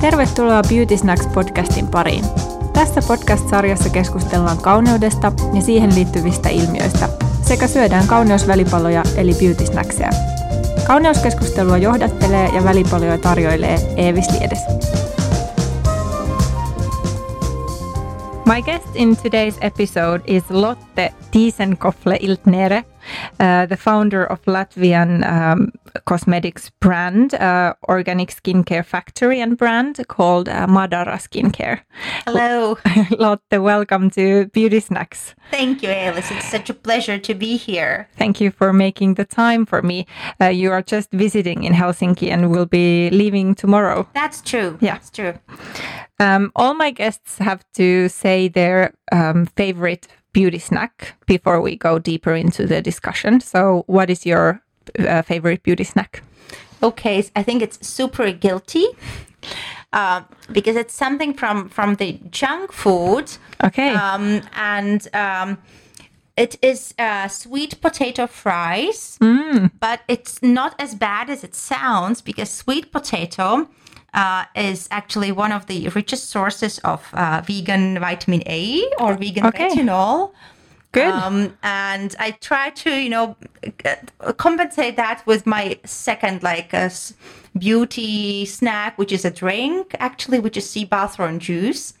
Tervetuloa Beauty Snacks podcastin pariin. Tässä podcast-sarjassa keskustellaan kauneudesta ja siihen liittyvistä ilmiöistä sekä syödään kauneusvälipaloja eli beauty snackseja. Kauneuskeskustelua johdattelee ja välipaloja tarjoilee Eevis Liedes. My guest in today's episode is Lotte Tisenkopfa-Iltnere, uh, the founder of Latvian um, cosmetics brand, uh, organic skincare factory and brand called uh, Madara Skincare. Hello. Lotte, welcome to Beauty Snacks. Thank you, Alice. It's such a pleasure to be here. Thank you for making the time for me. Uh, you are just visiting in Helsinki and will be leaving tomorrow. That's true. Yeah. That's true. Um, all my guests have to say their um, favorite beauty snack before we go deeper into the discussion. So, what is your uh, favorite beauty snack? Okay, I think it's super guilty. Uh, because it's something from from the junk food, Okay. um, and um, it is uh, sweet potato fries. But it's not as bad as it sounds because sweet potato uh, is actually one of the richest sources of uh, vegan vitamin A or vegan Okay. retinol. Good. Um, and I try to, you know, uh, compensate that with my second, like, a s- beauty snack, which is a drink, actually, which is sea buckthorn juice.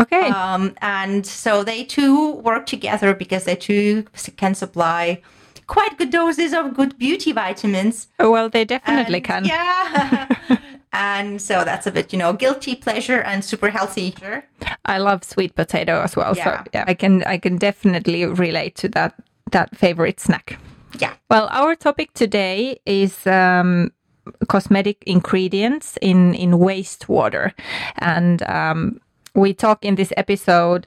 okay. Um, and so they two work together because they two can supply quite good doses of good beauty vitamins. well, they definitely And- can. Yeah. and so that's a bit, you know, guilty pleasure and super healthy. I love sweet potato as well. So Yeah. yeah, I can I can definitely relate to that that favorite snack. Yeah. Well, our topic today is um, cosmetic ingredients in in wastewater, and um, we talk in this episode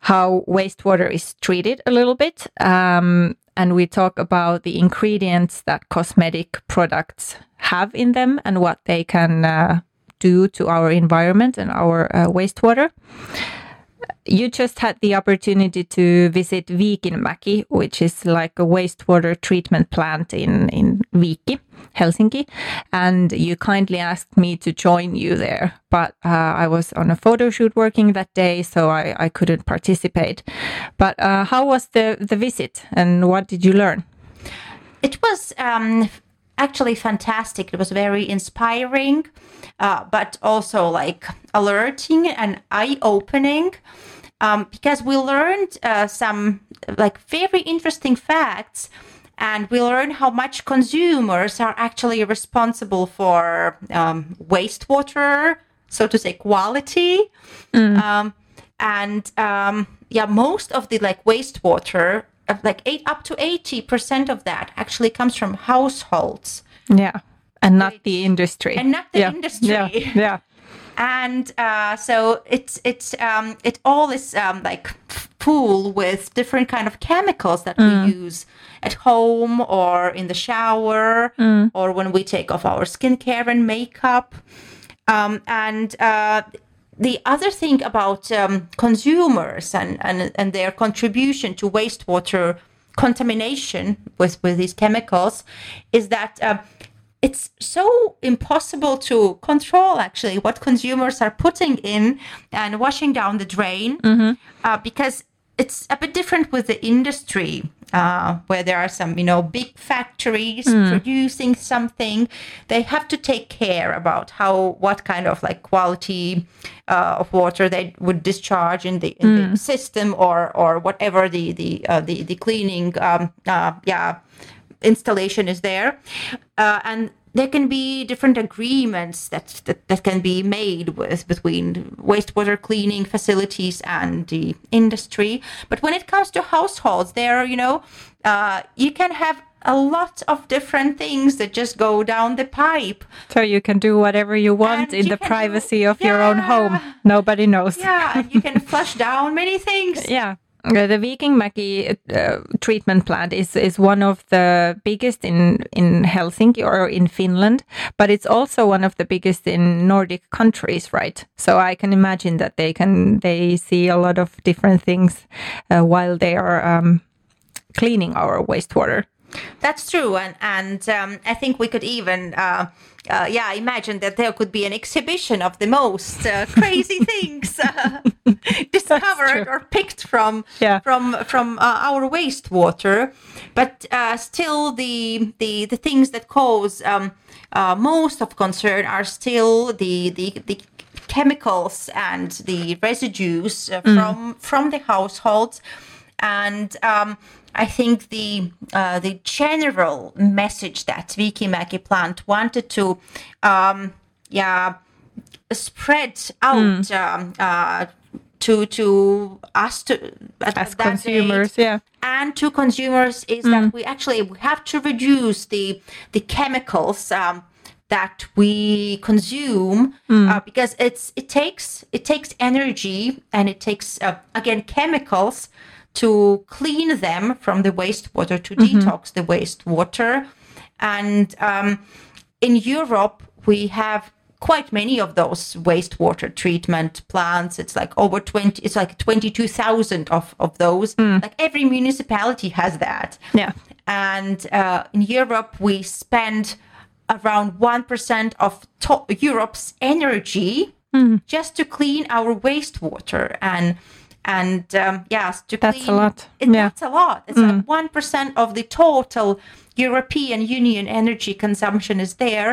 how wastewater is treated a little bit, um, and we talk about the ingredients that cosmetic products have in them and what they can uh, do to our environment and our uh, wastewater you just had the opportunity to visit Viikinmäki, which is like a wastewater treatment plant in, in Viikki, Helsinki. And you kindly asked me to join you there. But uh, I was on a photo shoot working that day, so I, I couldn't participate. But uh, how was the, the visit and what did you learn? It was um, actually fantastic. It was very inspiring, uh, but also like alerting and eye opening. Um, because we learned uh, some like very interesting facts and we learned how much consumers are actually responsible for um, wastewater, so to say, quality. Um, and um, yeah, most of the like wastewater, like eight up to eighty percent of that actually comes from households Yeah. And not the industry. and not the yeah. industry. Yeah. Yeah. and uh, so it's it's um, it all is um, like pool with different kind of chemicals that we use at home or in the shower or when we take off our skincare and makeup um, and uh, the other thing about um, consumers and, and, and their contribution to wastewater contamination with, with these chemicals is that uh, it's so impossible to control actually what consumers are putting in and washing down the drain uh, because it's a bit different with the industry uh, where there are some you know big factories producing something. They have to take care about how what kind of like quality uh, of water they would discharge in the, in the system or or whatever the the uh, the, the cleaning um, uh, yeah installation is there. Uh, and there can be different agreements that, that that can be made with between wastewater cleaning facilities and the industry but when it comes to households there you know uh, you can have a lot of different things that just go down the pipe So you can do whatever you want And in you the can do- privacy of your own home. Nobody knows. yeah you can flush down many things Yeah. The Viikinmäki uh, treatment plant is, is one of the biggest in, in Helsinki or in Finland, but it's also one of the biggest in Nordic countries, right? So I can imagine that they can they see a lot of different things uh, while they are um, cleaning our wastewater. That's true, and and um, I think we could even. Uh, uh, yeah, imagine that there could be an exhibition of the most uh, crazy things discovered or picked from Yeah. from from uh, our wastewater. But uh, still, the the the things that cause um, uh, most of concern are still the the the chemicals and the residues uh, from from the households and um, I think the uh, the general message that Vicky Viikinmäki plant wanted to um, yeah spread out um, uh, to to us to As consumers, yeah. and to consumers is that we actually we have to reduce the the chemicals um, that we consume uh, because it's it takes it takes energy and it takes uh, again chemicals to clean them from the wastewater to detox the wastewater. And um, in Europe we have quite many of those wastewater treatment plants it's like over 20 it's like 22,000 of of those like every municipality has that Yeah. and uh, in Europe we spend around 1% of to- Europe's energy just to clean our wastewater and and um, yes to That's a lot. it, Yeah. That's a lot. It's like one percent of the total European Union energy consumption is there,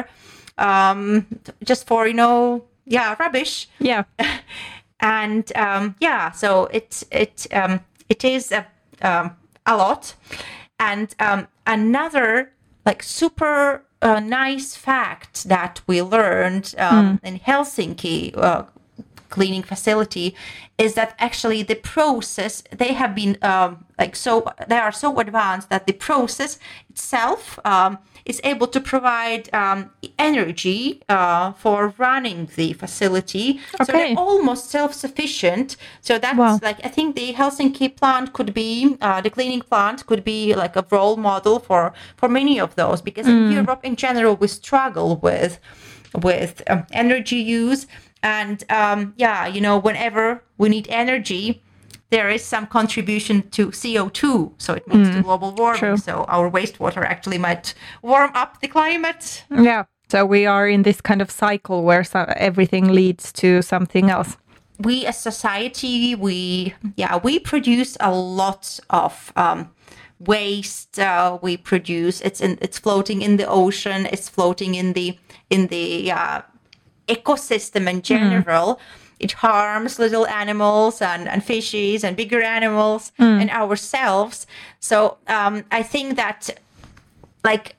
um, just for you know, yeah, rubbish. Yeah. And um, yeah, so it it um, it is a, um, a lot. And um, another like super uh, nice fact that we learned um, in Helsinki. Uh, cleaning facility is that actually the process they have been um, like so they are so advanced that the process itself um, is able to provide um, energy uh, for running the facility. So they're almost self-sufficient. So that's Wow. like i think the helsinki plant could be uh, the cleaning plant could be like a role model for for many of those because in europe in general we struggle with with um, energy use and um, yeah you know whenever we need energy there is some contribution to co2 so it means to global warming True. so our wastewater actually might warm up the climate Yeah. So we are in this kind of cycle where so everything leads to something else. we as society we yeah we produce a lot of um, waste uh, we produce it's in it's floating in the ocean it's floating in the in the uh, ecosystem in general. It harms little animals and, and fishes and bigger animals and ourselves. So um, i think that like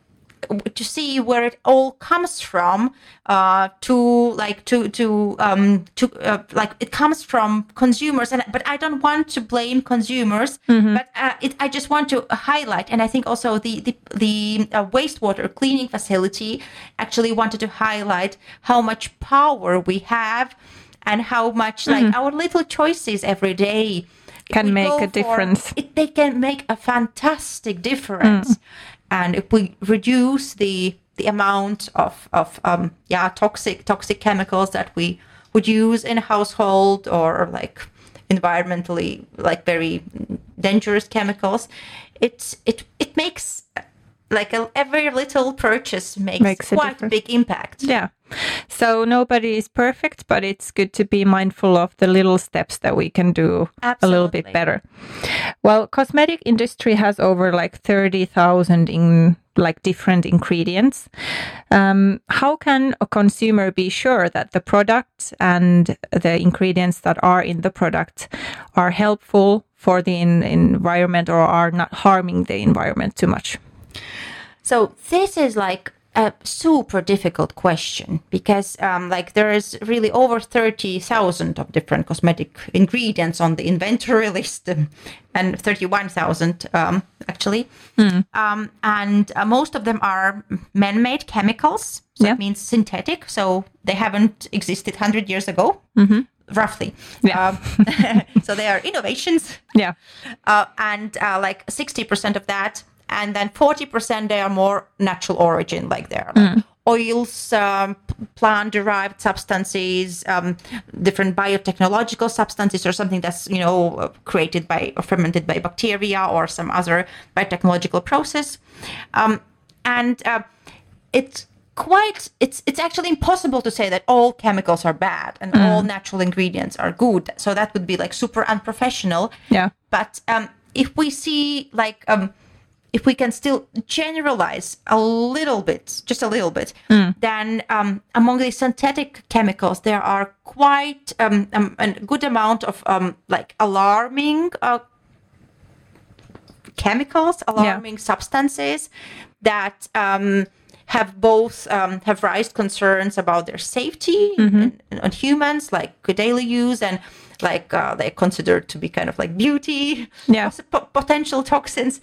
to see where it all comes from uh to like to to um to uh, like it comes from consumers. And but i don't want to blame consumers but uh, it, i just want to highlight and i think also the the, the uh, wastewater cleaning facility actually wanted to highlight how much power we have and how much like our little choices every day Can we make a for- difference. it, they can make a fantastic difference. And if we reduce the the amount of of um, yeah toxic toxic chemicals that we would use in a household or like environmentally like very dangerous chemicals, it it it makes like a, every little purchase makes, Makes a quite a difference. big impact. Yeah. So nobody is perfect, but it's good to be mindful of the little steps that we can do a little bit better. Well, cosmetic industry has over like 30,000 in like different ingredients. Um, how can a consumer be sure that the product and the ingredients that are in the product are helpful for the in- environment or are not harming the environment too much? So this is like a super difficult question because um, like there is really over 30,000 of different cosmetic ingredients on the inventory list and 31,000 um, actually. Um, and uh, most of them are man-made chemicals. So Yeah. it means synthetic. So they haven't existed 100 years ago, roughly. Yeah. Um, so they are innovations Yeah. uh, and uh, like 60% of that and then 40% they are more natural origin like they're like oils, um, plant derived substances, um, different biotechnological substances, or something that's you know created by or fermented by bacteria or some other biotechnological process, um, and uh, it's quite it's it's actually impossible to say that all chemicals are bad and all natural ingredients are good. So that would be like super unprofessional. Yeah. but um, if we see like um, if we can still generalize a little bit just a little bit then um, among the synthetic chemicals there are quite um, um, a good amount of um, like alarming uh, chemicals, alarming substances that um, have both um, have raised concerns about their safety in- on humans, like daily use, and like uh, they're considered to be kind of like beauty Yeah. potential toxins.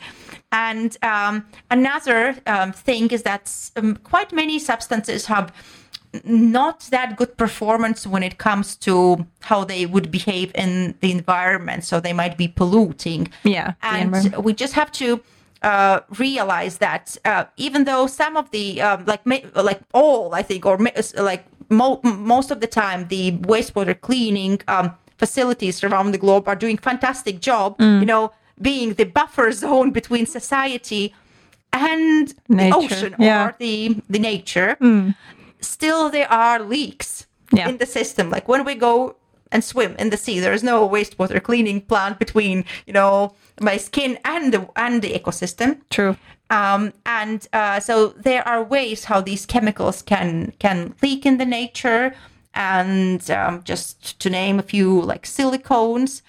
And um, another um, thing is that um, quite many substances have not that good performance when it comes to how they would behave in the environment. So they might be polluting. Yeah, And we just have to uh, realize that uh, even though some of the, um, like, like all, I think, or like mo- most of the time, the wastewater cleaning um, facilities around the globe are doing fantastic job, Mm. you know, being the buffer zone between society and the Nature, ocean yeah. or the, the nature still there are leaks Yeah. in the system. Like when we go and swim in the sea, there is no wastewater cleaning plant between, you know, my skin and the and the ecosystem. True. Um, and uh, so there are ways how these chemicals can can leak in the nature. And um, just to name a few, like silicones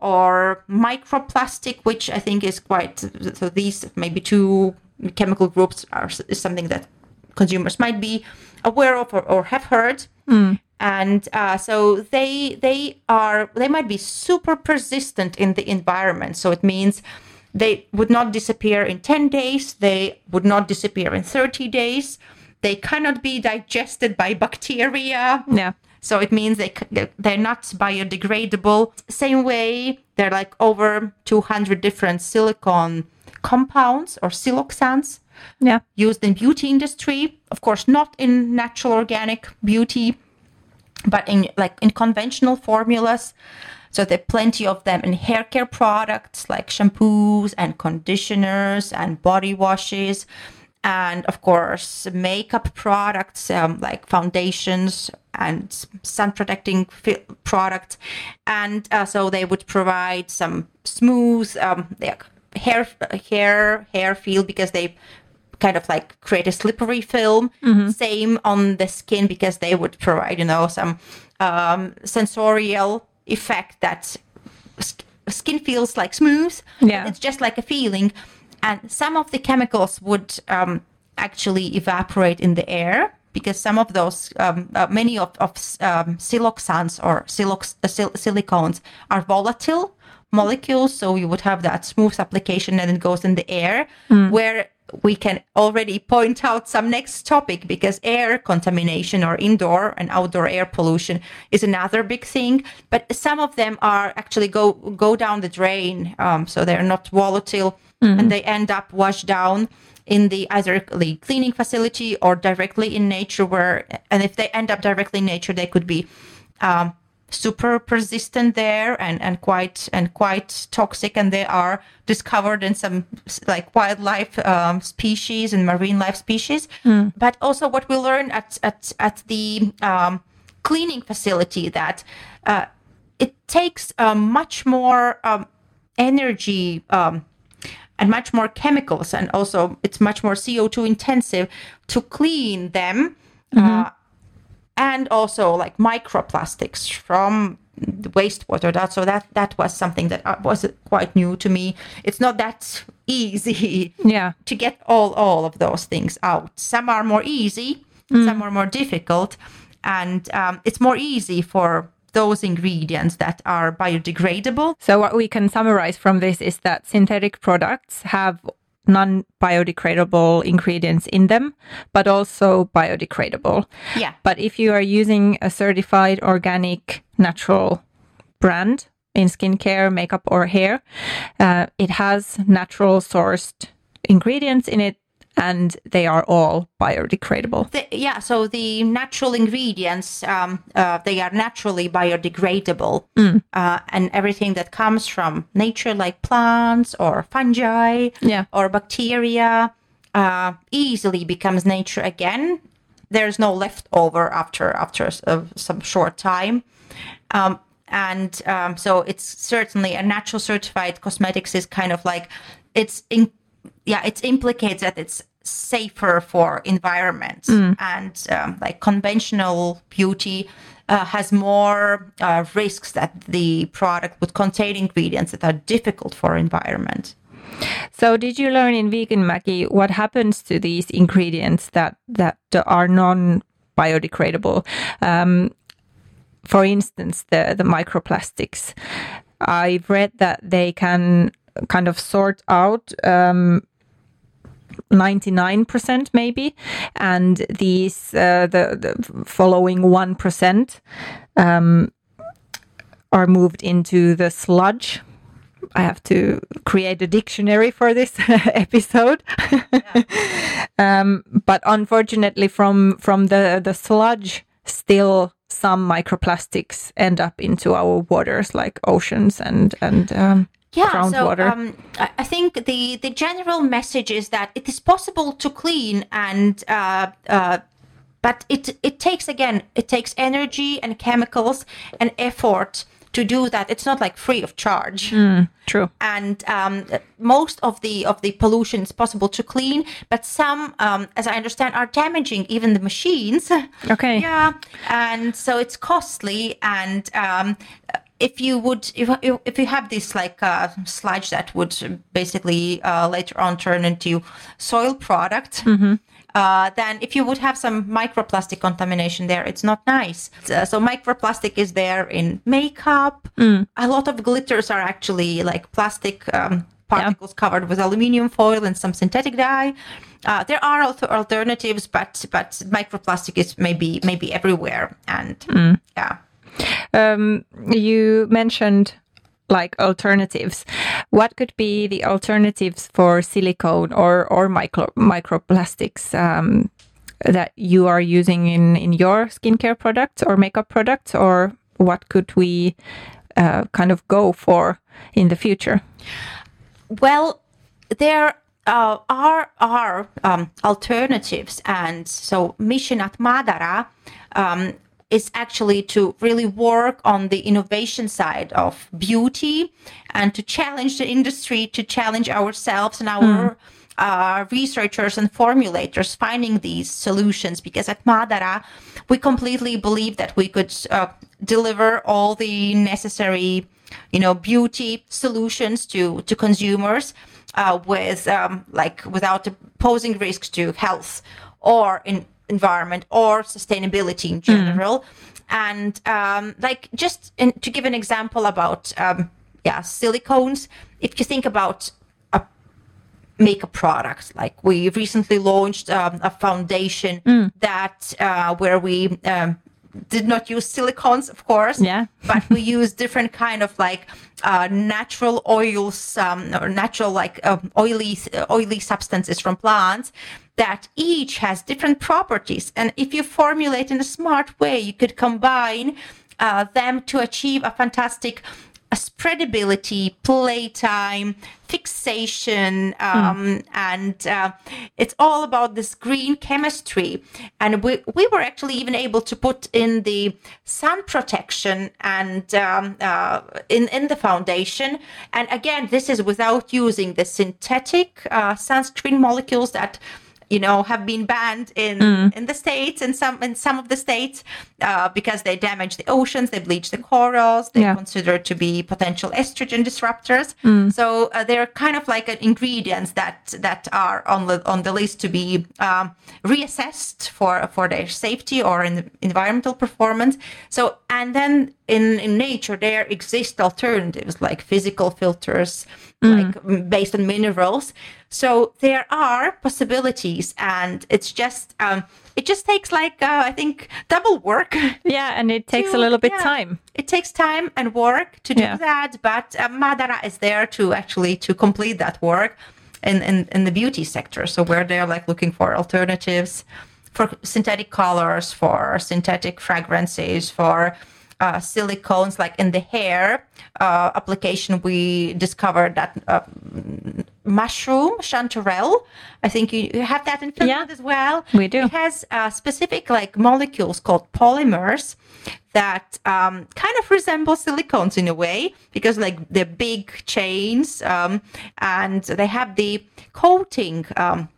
or microplastic, which I think is quite. So these maybe two chemical groups are is something that consumers might be aware of or, or have heard. And uh, so they they are they might be super persistent in the environment. So it means they would not disappear in 10 days. They would not disappear in 30 days. They cannot be digested by bacteria. Yeah. So it means they they're not biodegradable. Same way, there are like over 200 different silicon compounds or siloxanes Yeah. used in beauty industry. Of course, not in natural organic beauty, but in like in conventional formulas. So there are plenty of them in hair care products like shampoos and conditioners and body washes. And of course, makeup products um, like foundations and sun protecting products. And uh, so they would provide some smooth um, hair hair hair feel because they kind of like create a slippery film. Same on the skin because they would provide, you know, some um, sensorial effect that sk- skin feels like smooth. Yeah. It's just like a feeling. And some of the chemicals would um, actually evaporate in the air because some of those, um, uh, many of, of um, siloxanes or silox, uh, sil- silicones are volatile molecules. So you would have that smooth application and it goes in the air where we can already point out some next topic because air contamination or indoor and outdoor air pollution is another big thing. But some of them are actually go go down the drain, um, so they're not volatile and they end up washed down in the either the cleaning facility or directly in nature. Where and if they end up directly in nature, they could be um, super persistent there and, and quite and quite toxic. And they are discovered in some like wildlife um, species and marine life species. But also what we learn at at, at the um, cleaning facility that uh, it takes um, much more um, energy um, and much more chemicals and also it's much more co2 intensive to clean them uh, and also like microplastics from the wastewater. That so that that was something that uh, was quite new to me. It's not that easy Yeah. to get all all of those things out. Some are more easy some are more difficult and um, it's more easy for those ingredients that are biodegradable So what we can summarize from this is that synthetic products have non-biodegradable ingredients in them, but also biodegradable. yeah But if you are using a certified organic natural brand in skincare, makeup, or hair, uh, it has natural sourced ingredients in it and they are all biodegradable. The, yeah, so the natural ingredients um, uh, they are naturally biodegradable, uh, and everything that comes from nature, like plants or fungi Yeah. or bacteria, uh, easily becomes nature again. There's no leftover after after uh, some short time. Um, and um, so it's certainly a natural certified cosmetics is kind of like it's in, yeah it implicates that it's safer for environments and um, like conventional beauty uh, has more uh, risks that the product would contain ingredients that are difficult for environment So, did you learn in Viikinmäki what happens to these ingredients that that are non biodegradable? Um, for instance, the the microplastics. I've read that they can kind of sort out. Um, 99% maybe and these uh, the, the following 1% um, are moved into the sludge I have to create a dictionary for this episode. um, but unfortunately, from from the the sludge, still some microplastics end up into our waters, like oceans and and um, yeah so um, I think the the general message is that it is possible to clean and uh, uh, but it it takes again it takes energy and chemicals and effort to do that it's not like free of charge True. and um, most of the of the pollution is possible to clean but some um, as i understand are damaging even the machines Okay. yeah and so it's costly and um, if you would if, if you have this like uh, sludge that would basically uh, later on turn into soil product uh, then if you would have some microplastic contamination there, it's not nice. Uh, so microplastic is there in makeup. A lot of glitters are actually like plastic um, particles covered with aluminium foil and some synthetic dye. Uh, there are also alternatives, but but microplastic is maybe maybe everywhere, and yeah. Um, you mentioned like alternatives. What could be the alternatives for silicone or or micro microplastics um, that you are using in in your skincare products or makeup products, or what could we uh, kind of go for in the future? Well, there uh, are are um, alternatives, and so mission at Madara um, is actually to really work on the innovation side of beauty and to challenge the industry, to challenge ourselves and our. Uh, researchers and formulators finding these solutions because at Madara we completely believe that we could uh, deliver all the necessary you know beauty solutions to to consumers uh, with um, like without posing risks to health or in environment or sustainability in general. And um, like just in, to give an example about um, yeah silicones if you think about a makeup product like we recently launched um, a foundation that uh, where we um, did not use silicones of course Yeah. but we use different kind of like uh, natural oils um, or natural like um, oily oily substances from plants that each has different properties and if you formulate in a smart way you could combine uh, them to achieve a fantastic spreadability, playtime, fixation, um, and uh, it's all about this green chemistry. And we, we were actually even able to put in the sun protection and um, uh, in in the foundation. And again, this is without using the synthetic uh, sunscreen molecules that you know have been banned in in the states and some in some of the states uh, because they damage the oceans they bleach the corals they're Yeah. considered to be potential estrogen disruptors. So uh, they're kind of like ingredients that that are on the on the list to be um, reassessed for for their safety or in environmental performance. So and then in in nature there exist alternatives like physical filters like mm, based on minerals so there are possibilities and it's just um it just takes like uh, i think double work Yeah, and it takes a little bit yeah. time. it takes time and work to do Yeah. that but uh, madara is there to actually to complete that work in, in, in the beauty sector. So where they're like looking for alternatives for synthetic colors, for synthetic fragrances, for uh, silicones, like in the hair uh, application, we discovered that uh, mushroom chanterelle. I think you, you have that in Finland Yeah, as well. we do. It has uh, specific like molecules called polymers that um, kind of resemble silicones in a way because like they're big chains um, and they have the coating um,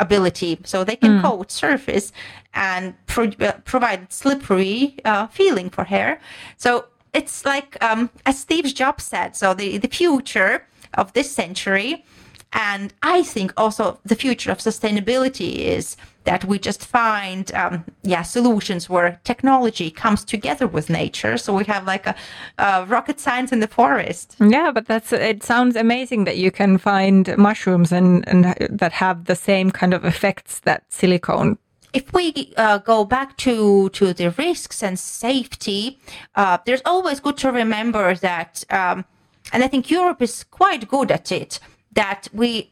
ability so they can coat surface and pro- uh, provide slippery uh, feeling for hair. So it's like um, as steve jobs said so the, the future of this century and I think also the future of sustainability is that we just find, um, yeah, solutions where technology comes together with nature. So we have like a, a rocket science in the forest. Yeah, but that's it. Sounds amazing that you can find mushrooms and, and that have the same kind of effects that silicone. If we uh, go back to to the risks and safety, uh, there's always good to remember that, um, and I think Europe is quite good at it. That we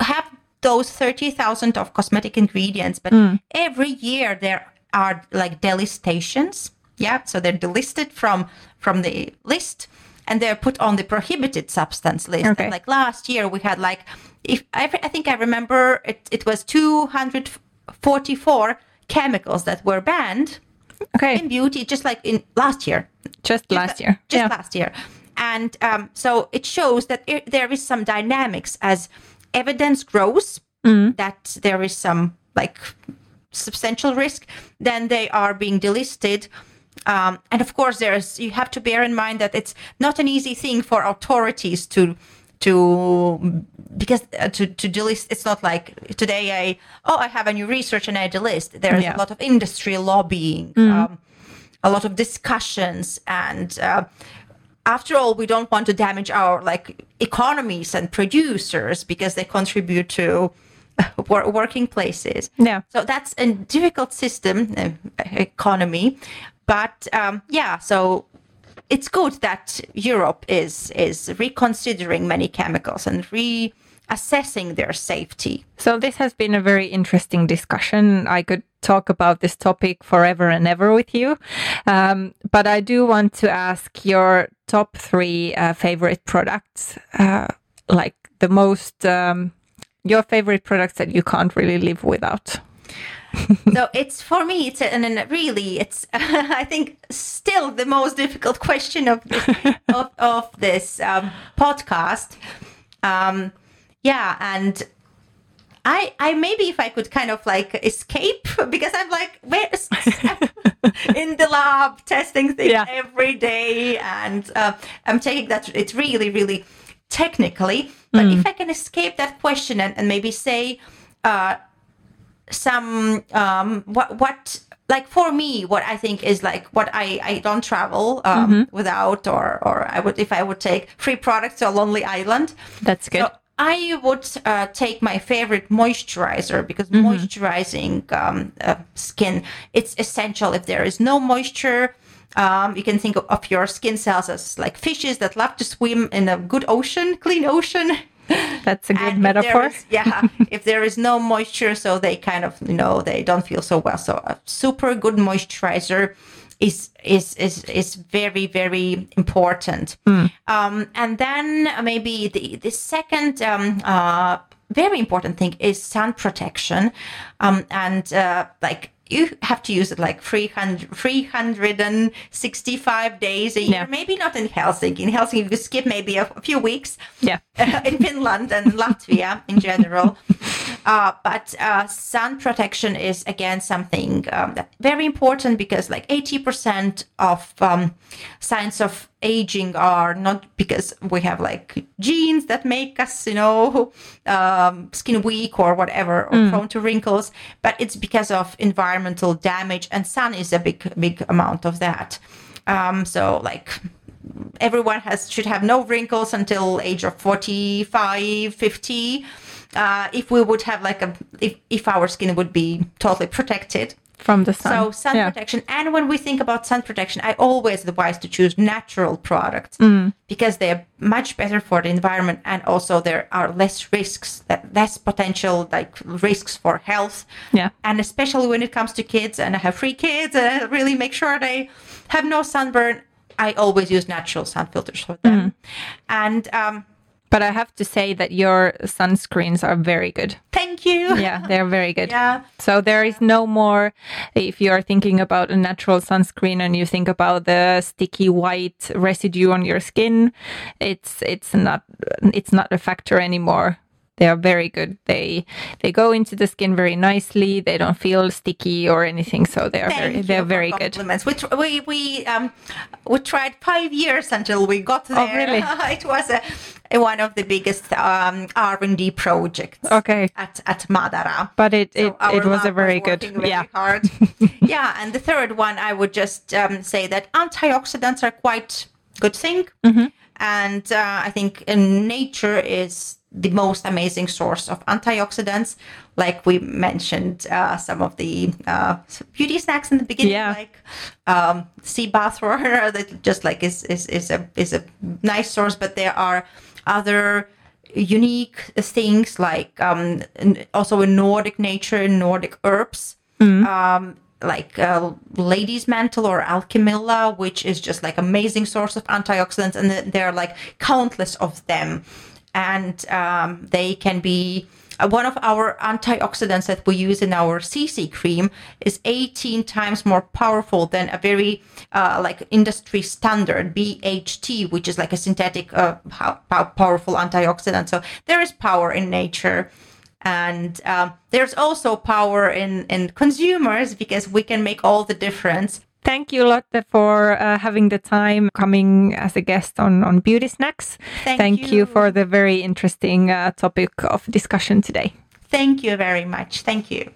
have those 30,000 of cosmetic ingredients, but mm. every year there are like delistations. Yeah, so they're delisted from from the list and they're put on the prohibited substance list. Okay. Like last year we had like if I, I think I remember it, it was 244 chemicals that were banned Okay, in beauty just like in last year just last year. just yeah. last year. And um, so it shows that it, there is some dynamics as evidence grows that there is some like substantial risk, then they are being delisted. Um, and of course, there's you have to bear in mind that it's not an easy thing for authorities to to because uh, to to delist. It's not like today I oh I have a new research and I delist. There is Yeah. a lot of industry lobbying. Um, a lot of discussions and uh, after all we don't want to damage our like economies and producers because they contribute to wor- working places Yeah. so that's a difficult system uh, economy but um, yeah so it's good that europe is is reconsidering many chemicals and reassessing their safety So this has been a very interesting discussion. I could talk about this topic forever and ever with you, um, but I do want to ask your top three uh, favorite products, uh, like the most um, your favorite products that you can't really live without. so it's for me it's and really it's i think still the most difficult question of this, of, of this um, podcast um yeah and I, I maybe if I could kind of like escape because I'm like where is in the lab testing things Yeah. every day and uh, I'm taking that it's really really technically but if I can escape that question and, and maybe say uh, some um what what like for me what i think is like what i i don't travel um without or or i would if i would take free products to a lonely island That's good. so I would uh, take my favorite moisturizer because moisturizing um, uh, skin it's essential. If there is no moisture, um, you can think of, your skin cells as like fishes that love to swim in a good ocean, clean ocean. That's a good And metaphor. is- yeah, if there is no moisture, so they kind of you know they don't feel so well. So a super good moisturizer is is is is very very important. Um, and then maybe the the second um, uh, very important thing is sun protection, um, and uh, like. You have to use it like 300, 365 days a year. Yeah. Maybe not in Helsinki. In Helsinki, you skip maybe a, few weeks Yeah. in Finland and Latvia in general. Uh, but uh, sun protection is again something um, that very important because like 80% of um, signs of aging are not because we have like genes that make us, you know, um, skin weak or whatever, or prone to wrinkles, but it's because of environmental damage, and sun is a big, big amount of that. Um, so like everyone has should have no wrinkles until age of 45 50 uh, if we would have like a if, if our skin would be totally protected from the sun. So sun yeah. protection, and when we think about sun protection, I always advise to choose natural products Mm. because they are much better for the environment, and also there are less risks, that less potential like risks for health. Yeah. and especially when it comes to kids, and I have three kids, and I really make sure they have no sunburn. I always use natural sun filters for them, Mm. and um, But I have to say that your sunscreens are very good. thank you. Yeah, they're very good. Yeah. So there is no more if you are thinking about a natural sunscreen and you think about the sticky white residue on your skin, it's it's not it's not a factor anymore. They are very good. They they go into the skin very nicely. They don't feel sticky or anything. So they are Thank very they're very good. compliments. We, we we um we tried five years until we got there. Oh, really? it was a, one of the biggest um, R and D projects. Okay. At at Madara. But it So it, it was a very good working very yeah. hard. yeah, and the third one, I would just um, say that antioxidants are quite good thing, Mm-hmm. and uh, I think in nature is the most amazing source of antioxidants. Like we mentioned, uh, some of the uh, beauty snacks in the beginning, Yeah. like um, sea buckthorn, that just like is is is a is a nice source. But there are other unique things like um, also in Nordic nature, Nordic herbs. Um, like uh, ladies mantle or alchemilla which is just like amazing source of antioxidants and th- there are like countless of them and um, they can be uh, one of our antioxidants that we use in our CC cream is 18 times more powerful than a very uh, like industry standard BHT, which is like a synthetic uh, pow- pow- powerful antioxidant. So there is power in nature. And um, there's also power in, in consumers because we can make all the difference. Thank you, Lotte, for uh, having the time coming as a guest on, on Beauty Snacks. Thank you. you. for the very interesting uh, topic of discussion today. Thank you very much. Thank you.